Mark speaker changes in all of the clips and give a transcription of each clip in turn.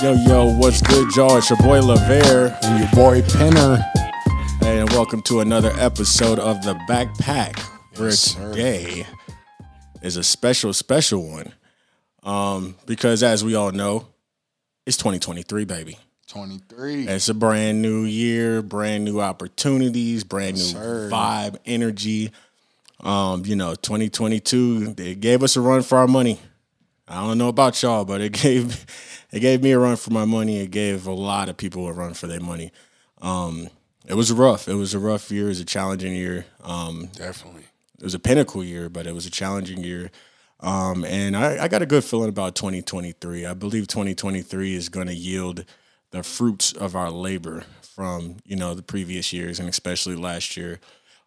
Speaker 1: Yo, yo, what's good, y'all? It's your boy LaVere.
Speaker 2: And your boy Penner.
Speaker 1: Hey, and welcome to another episode of The Backpack, where
Speaker 2: Yes,
Speaker 1: today is a special, special one. Um, because as we all know, it's 2023, baby.
Speaker 2: 23.
Speaker 1: It's a brand new year, brand new opportunities, brand new
Speaker 2: sir.
Speaker 1: vibe, energy. Um, you know, 2022, they gave us a run for our money. I don't know about y'all, but it gave it gave me a run for my money. It gave a lot of people a run for their money. Um, it was rough. It was a rough year. It was a challenging year. Um,
Speaker 2: Definitely.
Speaker 1: it was a pinnacle year, but it was a challenging year. Um, and I, I got a good feeling about 2023. I believe 2023 is going to yield the fruits of our labor from you know the previous years and especially last year.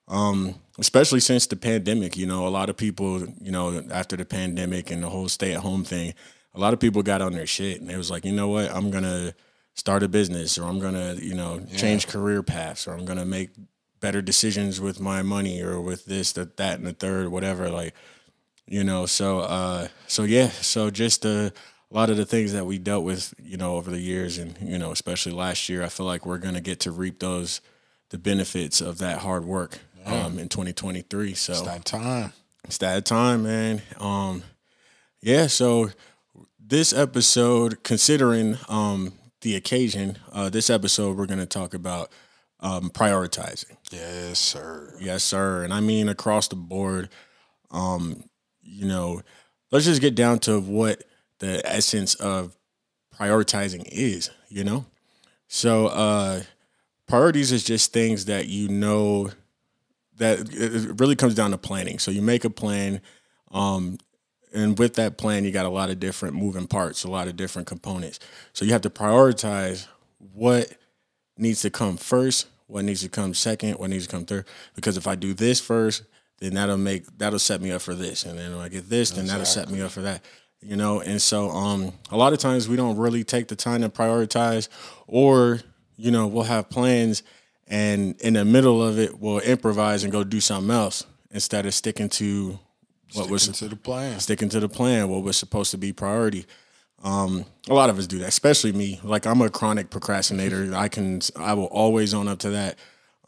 Speaker 1: Um, especially since the pandemic, you know, a lot of people, you know, after the pandemic and the whole stay at home thing, a lot of people got on their shit and it was like, you know what, I'm gonna start a business or I'm gonna, you know, change career paths or I'm gonna make better decisions with my money or with this, that, that, and the third, whatever. Like, you know, so uh, so yeah, so just uh, a lot of the things that we dealt with, you know, over the years, and you know, especially last year, I feel like we're gonna get to reap those the benefits of that hard work um, in 2023. So
Speaker 2: It's that time.
Speaker 1: it's that time, man. Um, yeah. So this episode, considering um, the occasion, uh, this episode we're going to talk about um, prioritizing.
Speaker 2: Yes, sir.
Speaker 1: Yes, sir. And I mean across the board. Um, you know, let's just get down to what the essence of prioritizing is. You know, so uh, priorities is just things that you know that it really comes down to planning. So you make a plan, um, and with that plan, you got a lot of different moving parts, a lot of different components. So you have to prioritize what needs to come first, what needs to come second, what needs to come third. Because if I do this first, then that'll make that'll set me up for this, and then when I get this, then that'll set me up for that. You know, and so um, a lot of times we don't really take the time to prioritize, or you know, we'll have plans, and in the middle of it, we'll improvise and go do something else instead of sticking to what was
Speaker 2: Sticking to the plan.
Speaker 1: sticking to the plan, what was supposed to be priority. Um, a lot of us do that, especially me. Like I'm a chronic procrastinator. I can, I will always own up to that.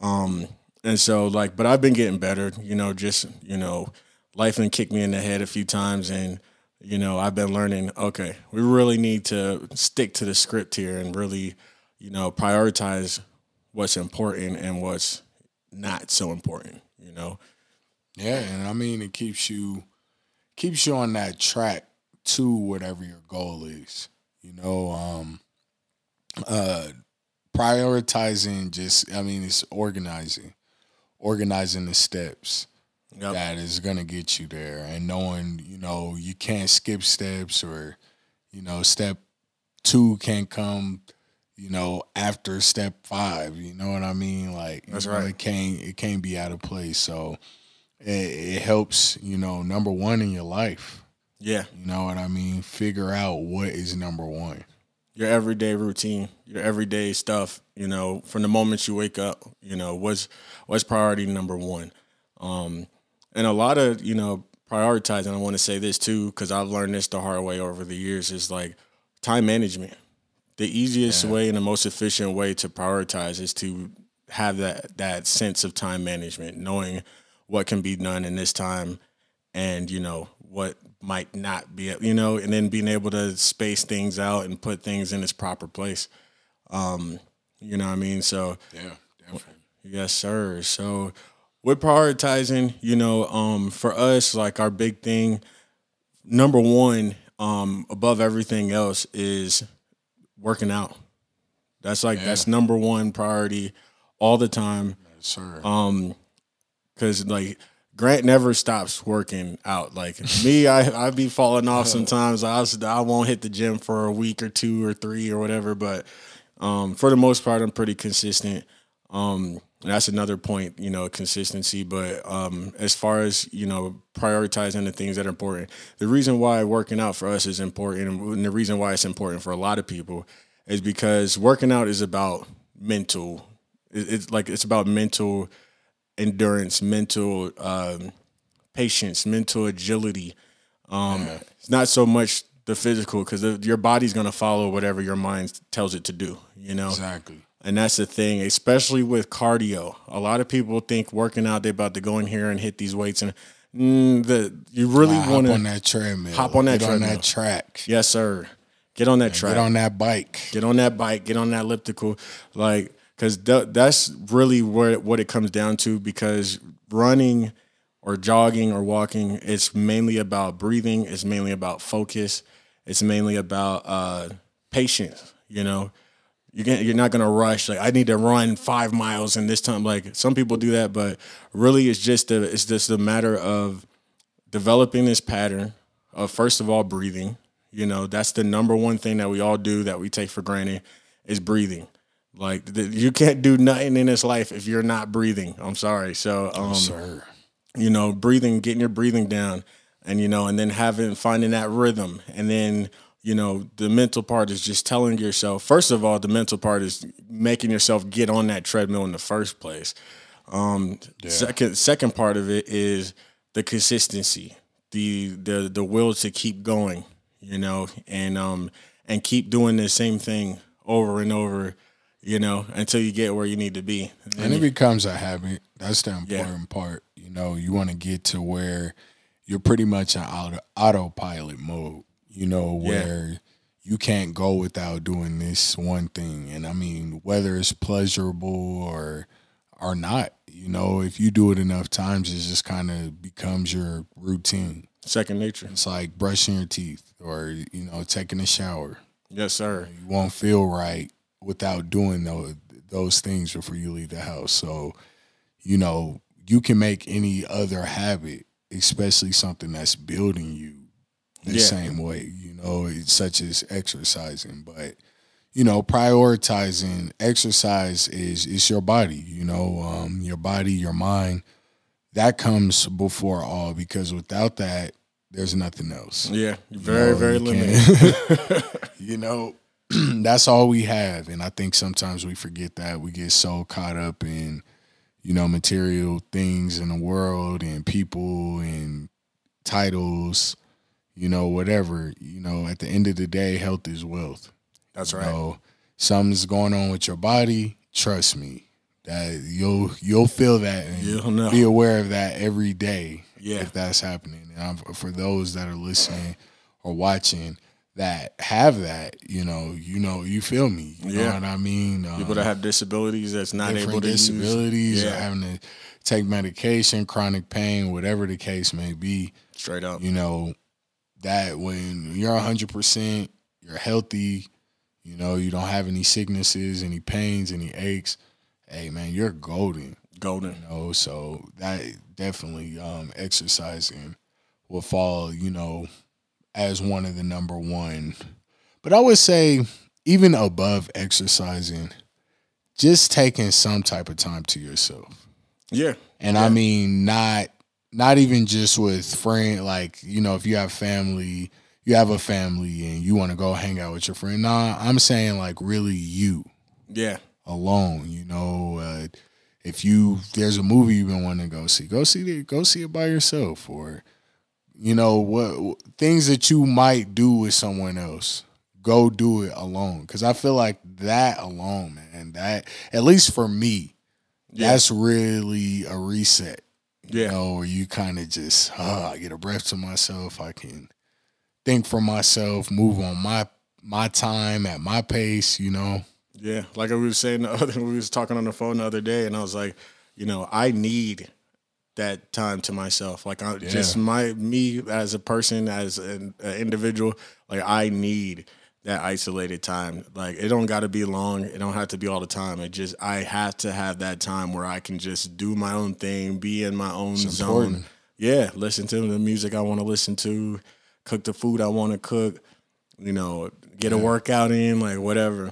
Speaker 1: Um, and so like, but I've been getting better. You know, just you know, life and kicked me in the head a few times, and you know, I've been learning. Okay, we really need to stick to the script here and really, you know, prioritize what's important and what's not so important. You know.
Speaker 2: Yeah, and I mean it keeps you keeps you on that track to whatever your goal is. You know, um uh prioritizing just I mean it's organizing. Organizing the steps
Speaker 1: Yep.
Speaker 2: that is gonna get you there and knowing, you know, you can't skip steps or, you know, step two can't come, you know, after step five. You know what I mean? Like
Speaker 1: That's
Speaker 2: know,
Speaker 1: right.
Speaker 2: It can't it can't be out of place. So it, it helps, you know, number one in your life.
Speaker 1: Yeah.
Speaker 2: You know what I mean? Figure out what is number one.
Speaker 1: your everyday routine, your everyday stuff, you know, from the moment you wake up, you know, what's what's priority number one. Um, and a lot of, you know, prioritizing, I want to say this too, because I've learned this the hard way over the years, is like time management. The easiest way and the most efficient way to prioritize is to have that that sense of time management, knowing what can be done in this time and you know what might not be you know and then being able to space things out and put things in its proper place. Um you know what i mean? So
Speaker 2: Yeah, definitely.
Speaker 1: yes sir. So with prioritizing you know um for us like our big thing number one um above everything else is working out. That's like that's number one priority all the time.
Speaker 2: Yes, sir.
Speaker 1: um because like grant never stops working out. Like me i i be falling off sometimes. I was, i won't hit the gym for a week or two or three or whatever but um for the most part i'm pretty consistent. Um that's another point you know consistency but um as far as you know prioritizing the things that are important the reason why working out for us is important and the reason why it's important for a lot of people is because working out is about mental it's like it's about mental endurance, mental um, patience, mental agility. Um, It's not so much the physical because your body's gonna follow whatever your mind tells it to do. You know,
Speaker 2: Exactly.
Speaker 1: And that's the thing, especially with cardio. A lot of people think working out, they're about to go in here and hit these weights, and mm, the you really
Speaker 2: Hop
Speaker 1: want
Speaker 2: on
Speaker 1: to,
Speaker 2: that treadmill.
Speaker 1: hop on that
Speaker 2: Get on that track.
Speaker 1: yes, sir. Get on that track.
Speaker 2: Get on that bike.
Speaker 1: get on that bike, get on that elliptical, like because th- that's really where what it comes down to. Because running or jogging or walking, it's mainly about breathing. It's mainly about focus. It's mainly about uh, patience. You know, you can, you're not gonna rush. Like I need to run five miles in this time. Like some people do that, but really, it's just a it's just a matter of developing this pattern of first of all breathing. You know, that's the number one thing that we all do that we take for granted is breathing. Like the, you can't do nothing in this life if you're not breathing. I'm sorry. So, um,
Speaker 2: Sir.
Speaker 1: you know, breathing, getting your breathing down, and you know, and then having finding that rhythm, and then you know, the mental part is just telling yourself. First of all, the mental part is making yourself get on that treadmill in the first place. Um, Second, second part of it is the consistency, the the the will to keep going, you know, and um and keep doing the same thing over and over, you know, until you get where you need to be.
Speaker 2: And it becomes a habit. That's the important part. You know, you want to get to where you're pretty much in auto, autopilot mode, you know,
Speaker 1: Yeah.
Speaker 2: where you can't go without doing this one thing. And I mean, whether it's pleasurable or or not, you know, if you do it enough times, it just kind of becomes your routine.
Speaker 1: Second nature.
Speaker 2: It's like brushing your teeth or, you know, taking a shower.
Speaker 1: Yes, sir.
Speaker 2: You won't feel right without doing those those things before you leave the house. So, you know, you can make any other habit, especially something that's building you the
Speaker 1: Yeah.
Speaker 2: same way, you know, such as exercising. But, you know, prioritizing exercise is is your body, you know, um, your body, your mind. That comes before all because without that, there's nothing else
Speaker 1: Yeah, very
Speaker 2: know,
Speaker 1: very
Speaker 2: you
Speaker 1: limited.
Speaker 2: you know, that's all we have. And I think sometimes we forget that. We get so caught up in, you know, material things in the world and people and titles, you know, whatever. You know, at the end of the day, health is wealth.
Speaker 1: That's
Speaker 2: You
Speaker 1: right.
Speaker 2: know, something's going on with your body, trust me. That you'll you'll feel that and
Speaker 1: You'll know.
Speaker 2: be aware of that every day
Speaker 1: Yeah.
Speaker 2: if that's happening. And I'm, for those that are listening or watching that have that, you know, you know, you feel me. You know
Speaker 1: Yeah.
Speaker 2: what I mean? Um,
Speaker 1: People that have disabilities that's not able to
Speaker 2: disabilities
Speaker 1: use.
Speaker 2: or
Speaker 1: Yeah,
Speaker 2: having to take medication, chronic pain, whatever the case may be,
Speaker 1: straight up.
Speaker 2: you know, that when you're 100%, you're healthy, you know, you don't have any sicknesses, any pains, any aches, hey man, you're golden.
Speaker 1: Golden.
Speaker 2: You know, so that definitely um, exercising will fall, you know, as one of the number one. But I would say even above exercising, just taking some type of time to yourself.
Speaker 1: Yeah.
Speaker 2: And I mean not not even just with friend like, you know, if you have family, you have a family and you want to go hang out with your friend. Nah, I'm saying like really you
Speaker 1: Yeah.
Speaker 2: alone. You know, uh, if you there's a movie you've been wanting to go see, go see it. Go see it by yourself, or you know what things that you might do with someone else. Go do it alone, because I feel like that alone, man. That at least for me,
Speaker 1: Yeah.
Speaker 2: that's really a reset. You
Speaker 1: Yeah.
Speaker 2: know, where you kind of just uh, I get a breath to myself. I can think for myself, move on my my time at my pace. You know.
Speaker 1: Yeah, like we were saying the other, we was talking on the phone the other day, and I was like, you know, I need that time to myself. Like, I just my me as a person, as an, an individual, like I need that isolated time. Like, it don't got to be long. It don't have to be all the time. It just I have to have that time where I can just do my own thing, be in my own zone.
Speaker 2: important.
Speaker 1: Yeah, listen to the music I want to listen to, cook the food I want to cook. You know, get a workout in, like whatever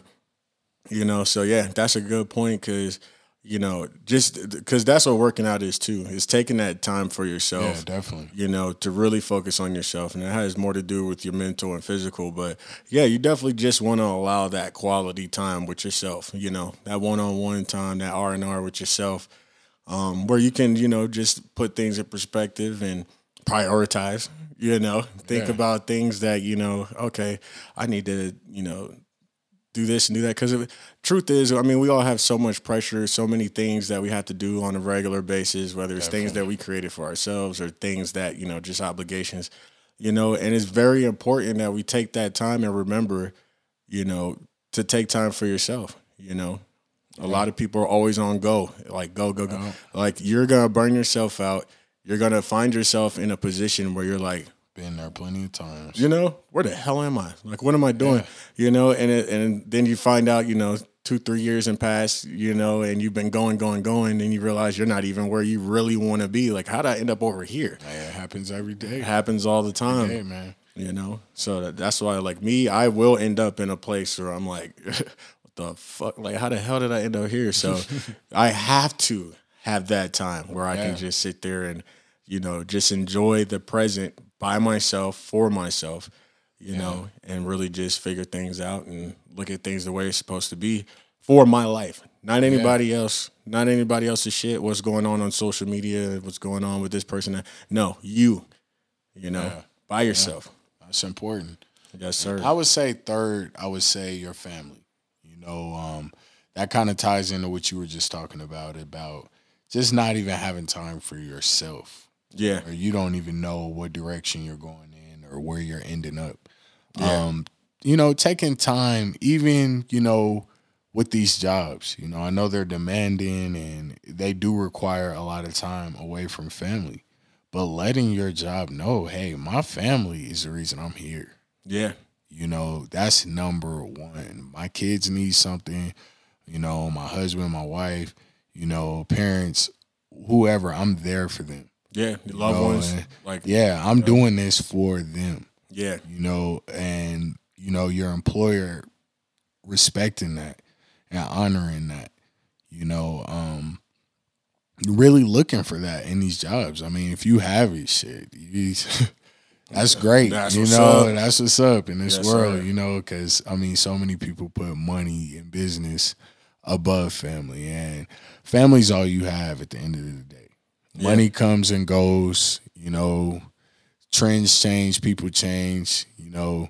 Speaker 1: you know so yeah that's a good point because you know just because that's what working out is too is taking that time for
Speaker 2: Yeah,
Speaker 1: yourself
Speaker 2: definitely.
Speaker 1: you know to really focus on yourself and it has more to do with your mental and physical but yeah you definitely just want to allow that quality time with yourself you know that one-on-one time that r&r with yourself um, where you can, you know, just put things in perspective and prioritize. You know, think
Speaker 2: Yeah.
Speaker 1: about things that you know. Okay, I need to, you know, do this and do that because truth is i mean we all have so much pressure so many things that we have to do on a regular basis whether it's things that we created for ourselves or things that you know just obligations you know and it's very important that we take that time and remember you know to take time for yourself you know. A lot of people are always on go like go go go. Like you're gonna burn yourself out. You're gonna find yourself in a position where you're like
Speaker 2: Been there plenty of times.
Speaker 1: you know where the hell am i? Like what am i doing? You know and it, and then you find out you know two three years and past you know and you've been going going going and you realize you're not even where you really want to be. Like how did i end up over here?
Speaker 2: Hey, it happens every day.
Speaker 1: it happens all the time.
Speaker 2: man.
Speaker 1: you know? So that, that's why like me i will end up in a place where i'm like what the fuck? Like how the hell did i end up here? So i have to have that time where i
Speaker 2: Yeah.
Speaker 1: can just sit there and you know just enjoy the present by myself for myself you know and really just figure things out and look at things the way it's supposed to be for my life not anybody else not anybody else's shit what's going on on social media what's going on with this person no you you know
Speaker 2: Yeah.
Speaker 1: by yourself
Speaker 2: That's important.
Speaker 1: Yes, sir.
Speaker 2: I would say third, I would say your family. You know, um, that kind of ties into what you were just talking about, about just not even having time for yourself.
Speaker 1: Yeah.
Speaker 2: Or you don't even know what direction you're going in or where you're ending up.
Speaker 1: Yeah.
Speaker 2: Um, you know, taking time, even, you know, with these jobs, you know, I know they're demanding and they do require a lot of time away from family. But letting your job know, hey, my family is the reason I'm here.
Speaker 1: Yeah.
Speaker 2: You know, that's number one. My kids need something, you know, my husband, my wife, you know, parents, whoever, I'm there for them.
Speaker 1: Yeah. Your loved
Speaker 2: know,
Speaker 1: ones. Like
Speaker 2: Yeah, I'm doing this for them,
Speaker 1: yeah.
Speaker 2: you know, and, you know, your employer respecting that and honoring that, you know, um, really looking for that in these jobs. I mean, if you have it, shit, you, that's great.
Speaker 1: That's
Speaker 2: you know,
Speaker 1: up.
Speaker 2: that's what's up in this
Speaker 1: Yes,
Speaker 2: world,
Speaker 1: sir.
Speaker 2: you know, because I mean, so many people put money and business above family, and family's all you have at the end of the day.
Speaker 1: Yeah.
Speaker 2: Money comes and goes, you know, trends change, people change, you know,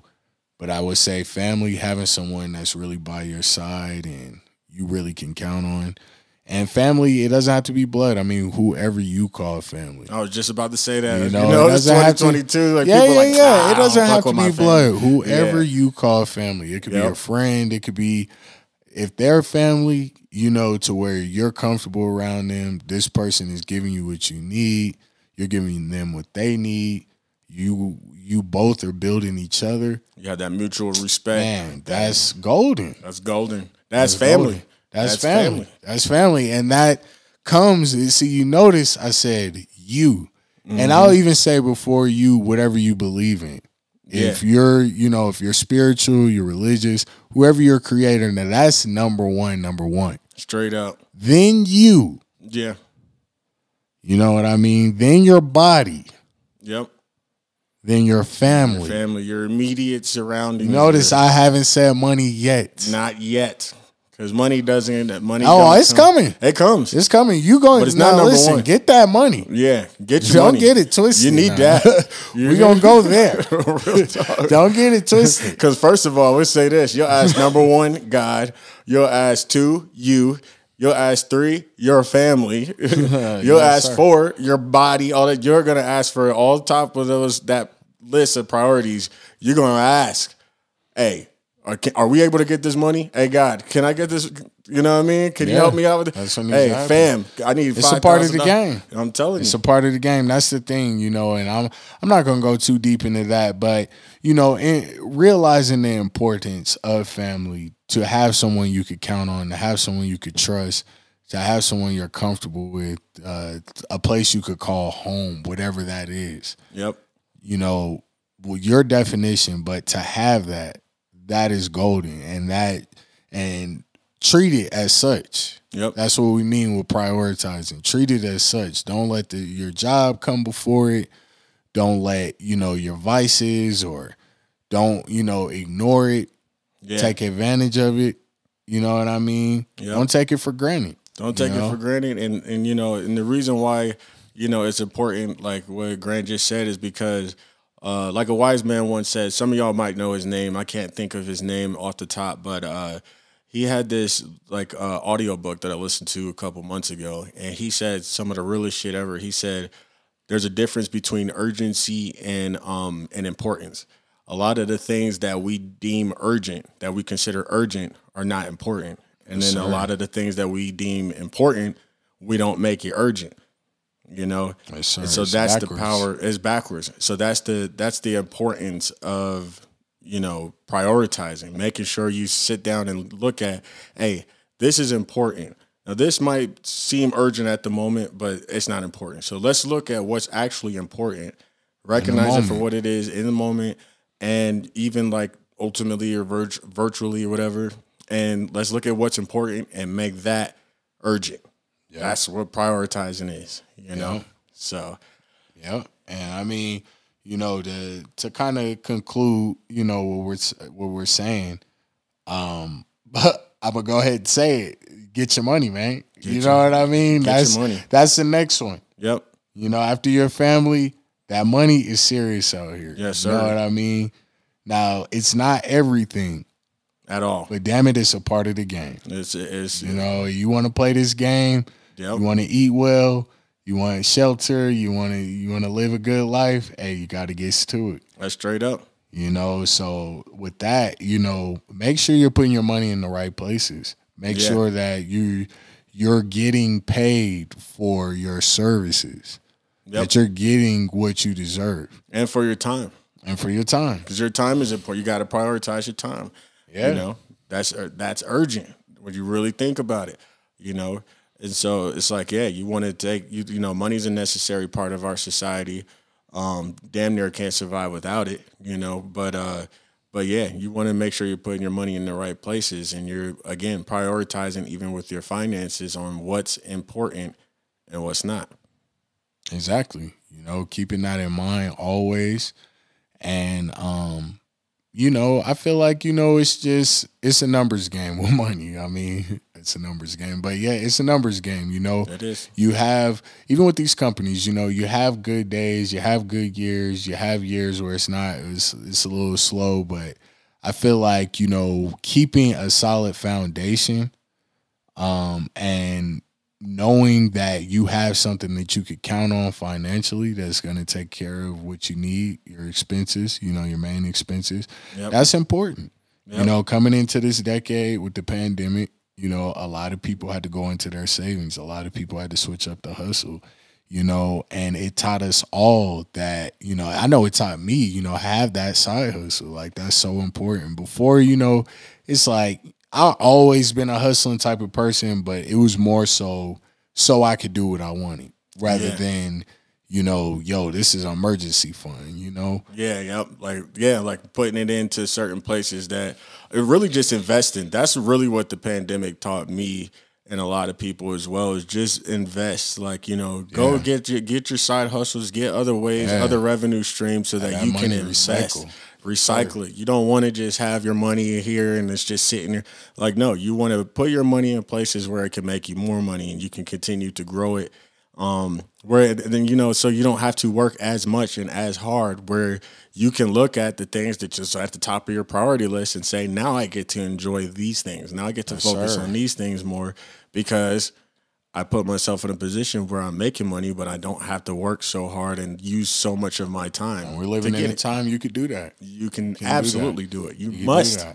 Speaker 2: but I would say family, having someone that's really by your side and you really can count on. And family, it doesn't have to be blood. I mean, whoever you call family.
Speaker 1: I was just about to say that.
Speaker 2: You
Speaker 1: You
Speaker 2: know,
Speaker 1: know,
Speaker 2: it
Speaker 1: it's
Speaker 2: doesn't have to-
Speaker 1: 2022. Like
Speaker 2: yeah,
Speaker 1: people
Speaker 2: yeah,
Speaker 1: like,
Speaker 2: yeah.
Speaker 1: "Ah,
Speaker 2: it doesn't have to be blood. Whoever
Speaker 1: Yeah.
Speaker 2: you call family, it could be a friend. It could be if they're family. You know, to where you're comfortable around them. This person is giving you what you need. You're giving them what they need. You you both are building each other.
Speaker 1: You have that mutual respect.
Speaker 2: Man, that's golden.
Speaker 1: That's golden. That's,
Speaker 2: That's
Speaker 1: family.
Speaker 2: golden. That's, family. That's family. And that comes, see, you notice I said you.
Speaker 1: Mm-hmm.
Speaker 2: And I'll even say before you, whatever you believe in. If you're, you know, if you're spiritual, you're religious, whoever you're creator, now that's number one, number one.
Speaker 1: Straight up.
Speaker 2: Then you,
Speaker 1: Yeah.
Speaker 2: you know what I mean? Then your body,
Speaker 1: Yep.
Speaker 2: then your family.
Speaker 1: Family. Your immediate surroundings.
Speaker 2: Notice
Speaker 1: your-
Speaker 2: I haven't said money yet.
Speaker 1: not yet. Because money doesn't. that Money.
Speaker 2: Oh, it's
Speaker 1: come-
Speaker 2: coming.
Speaker 1: It comes.
Speaker 2: It's coming. You going
Speaker 1: But it's
Speaker 2: now,
Speaker 1: not number
Speaker 2: listen,
Speaker 1: one.
Speaker 2: get that money.
Speaker 1: yeah. Get your
Speaker 2: Don't
Speaker 1: money.
Speaker 2: get it twisted.
Speaker 1: You need
Speaker 2: now.
Speaker 1: that. You
Speaker 2: we gonna go there. Don't get it twisted.
Speaker 1: Because first of all, let's say this: you'll ask number one, God. You'll ask two, you. You'll ask three, your family. you'll
Speaker 2: Yes,
Speaker 1: ask
Speaker 2: sir.
Speaker 1: four, your body. All that you're gonna ask for. All top of those that list of priorities, you're gonna ask, "Hey, are, can, are we able to get this money? Hey, God, can I get this? You know what I mean? Can you help me out with it?
Speaker 2: That's what needs
Speaker 1: Hey,
Speaker 2: happen.
Speaker 1: fam, I need.
Speaker 2: It's a part of the
Speaker 1: $5,000.
Speaker 2: game.
Speaker 1: I'm telling you, It's
Speaker 2: a part of the game. That's the thing, you know. And I'm I'm not gonna go too deep into that, but you know, in realizing the importance of family, to have someone you could count on, to have someone you could trust, to have someone you're comfortable with, uh, a place you could call home, whatever that is.
Speaker 1: yep.
Speaker 2: you know, well, your definition, but to have that, that is golden, and that and treat it as such.
Speaker 1: Yep.
Speaker 2: That's what we mean with prioritizing. Treat it as such. Don't let the, your job come before it. Don't let you know your vices or don't you know ignore it.
Speaker 1: Yeah.
Speaker 2: Take advantage of it. You know what I mean?
Speaker 1: Yep.
Speaker 2: Don't take it for granted.
Speaker 1: Don't take
Speaker 2: know?
Speaker 1: it for granted. And and you know, and the reason why you know it's important, like what Grant just said, is because. Uh, like a wise man once said, some of y'all might know his name. I can't think of his name off the top, but uh, he had this like uh, audio book that I listened to a couple months ago, and he said some of the realest shit ever. He said there's a difference between urgency and um and importance. A lot of the things that we deem urgent, that we consider urgent, are not important, and then a lot of the things that we deem important, we don't make it urgent. You know,
Speaker 2: Yes,
Speaker 1: so
Speaker 2: It's
Speaker 1: that's
Speaker 2: backwards.
Speaker 1: the power is backwards. So that's the that's the importance of you know prioritizing, making sure you sit down and look at, hey, this is important. Now this might seem urgent at the moment, but it's not important. So let's look at what's actually important, recognize it for what it is in the moment, and even like ultimately or virt- virtually or whatever. And let's look at what's important and make that urgent. That's what prioritizing is, you know. So
Speaker 2: Yep. And I mean, you know, to to kind of conclude, you know, what we're what we're saying, um, but I'm gonna go ahead and say it. Get your money, man. you
Speaker 1: your-
Speaker 2: know what I mean?
Speaker 1: get your
Speaker 2: that's
Speaker 1: money.
Speaker 2: that's the next one.
Speaker 1: Yep.
Speaker 2: You know, after your family, that money is serious out here.
Speaker 1: Yes, sir.
Speaker 2: You know what I mean? Now, it's not everything,
Speaker 1: At all.
Speaker 2: but damn it, it's a part of the game.
Speaker 1: It's it's
Speaker 2: You know, you want to play this game,
Speaker 1: yep.
Speaker 2: you want to eat well, you want shelter, you want to you want to live a good life. Hey, you got to get to it.
Speaker 1: That's straight up.
Speaker 2: You know, so with that, you know, make sure you're putting your money in the right places. Make
Speaker 1: Yeah.
Speaker 2: sure that you you're getting paid for your services.
Speaker 1: Yep.
Speaker 2: That you're getting what you deserve
Speaker 1: And for your time.
Speaker 2: and for your time.
Speaker 1: Because your time is important. You got to prioritize your time.
Speaker 2: Yeah.
Speaker 1: You know, that's ur- that's urgent when you really think about it. You know, and so it's like, yeah, you want to take you. You know, money's a necessary part of our society. Um, damn near can't survive without it. You know, but uh, but yeah, you want to make sure you're putting your money in the right places, and you're again prioritizing even with your finances on what's important and what's not.
Speaker 2: Exactly. You know, keeping that in mind always. And um, you know, I feel like, you know, it's just it's a numbers game with money. I mean, it's a numbers game. But yeah, it's a numbers game, you know.
Speaker 1: It is.
Speaker 2: You have even with these companies, you know, you have good days, you have good years, you have years where it's not it's it's a little slow, but I feel like, you know, keeping a solid foundation um and knowing that you have something that you could count on financially that's going to take care of what you need, your expenses, you know, your main expenses.
Speaker 1: Yep.
Speaker 2: That's important. You know, coming into this decade with the pandemic, you know, a lot of people had to go into their savings. A lot of people had to switch up the hustle, you know, and it taught us all that, you know, I know it taught me, you know, have that side hustle. Like that's so important. Before, you know, it's like I've always been a hustling type of person, but it was more so so I could do what I wanted rather
Speaker 1: Yeah.
Speaker 2: than, you know, yo, this is an emergency fund, you know?
Speaker 1: Yeah, yep. Like yeah, like putting it into certain places that it really just investing. That's really what the pandemic taught me and a lot of people as well is just invest. Like, you know, go
Speaker 2: Yeah.
Speaker 1: get your get your side hustles, get other ways,
Speaker 2: Yeah.
Speaker 1: other revenue streams so that
Speaker 2: that
Speaker 1: you can invest.
Speaker 2: recycle.
Speaker 1: Recycle it. You don't want to just have your money here and it's just sitting there. Like, no, you want to put your money in places where it can make you more money and you can continue to grow it um where then you know so you don't have to work as much and as hard where you can look at the things that just at the top of your priority list and say now i get to enjoy these things now i get to focus
Speaker 2: sir.
Speaker 1: on these things more because i put myself in a position where i'm making money but i don't have to work so hard and use so much of my time
Speaker 2: We're living in a time you could do that.
Speaker 1: you can,
Speaker 2: that.
Speaker 1: absolutely do, it you,
Speaker 2: You can do
Speaker 1: must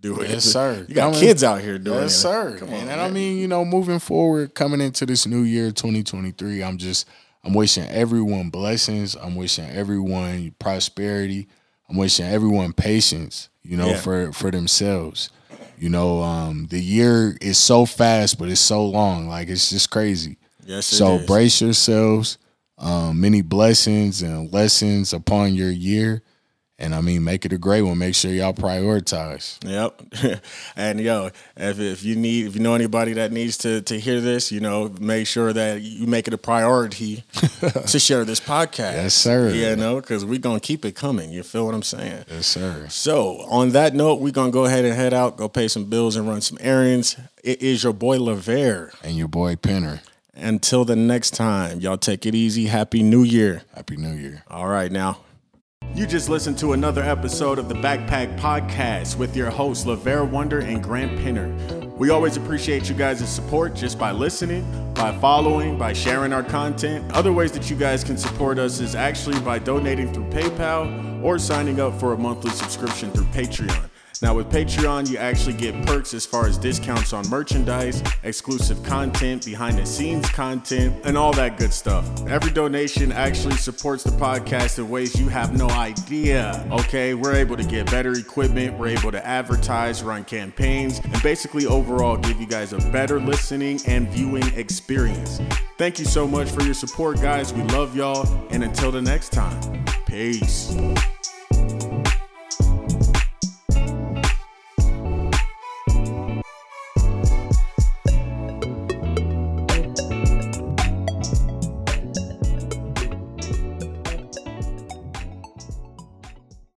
Speaker 1: do it
Speaker 2: Yes, sir.
Speaker 1: you got
Speaker 2: Coming-
Speaker 1: kids out here doing
Speaker 2: Yes,
Speaker 1: it
Speaker 2: sir.
Speaker 1: Come on,
Speaker 2: and, and I mean, you know, moving forward, coming into this new year, 2023, I'm just, I'm wishing everyone blessings. I'm wishing everyone prosperity. I'm wishing everyone patience, you know,
Speaker 1: Yeah.
Speaker 2: for, for themselves. You know, um, the year is so fast, but it's so long. Like, it's just crazy.
Speaker 1: yes
Speaker 2: So
Speaker 1: is.
Speaker 2: brace yourselves. Um, many blessings and lessons upon your year. And I mean, make it a great one. Make sure y'all prioritize.
Speaker 1: Yep. and yo, if, if you need, if you know anybody that needs to to hear this, you know, make sure that you make it a priority to share this podcast.
Speaker 2: Yes, sir.
Speaker 1: You know, because we're gonna keep it coming. You feel what I'm saying?
Speaker 2: Yes, sir.
Speaker 1: So on that note, we're gonna go ahead and head out, go pay some bills and run some errands. It is your boy Lavere.
Speaker 2: And your boy Penner.
Speaker 1: Until the next time, y'all take it easy. Happy New Year.
Speaker 2: Happy New Year.
Speaker 1: All right now. You just listened to another episode of the Backpack Podcast with your hosts, Lavere Wonder and Grant Pinner. We always appreciate you guys' support just by listening, by following, by sharing our content. Other ways that you guys can support us is actually by donating through PayPal or signing up for a monthly subscription through Patreon. Now, with Patreon, you actually get perks as far as discounts on merchandise, exclusive content, behind the scenes content, and all that good stuff. Every donation actually supports the podcast in ways you have no idea. Okay, we're able to get better equipment, we're able to advertise, run campaigns, and basically overall give you guys a better listening and viewing experience. Thank you so much for your support, guys. We love y'all, and until the next time, peace.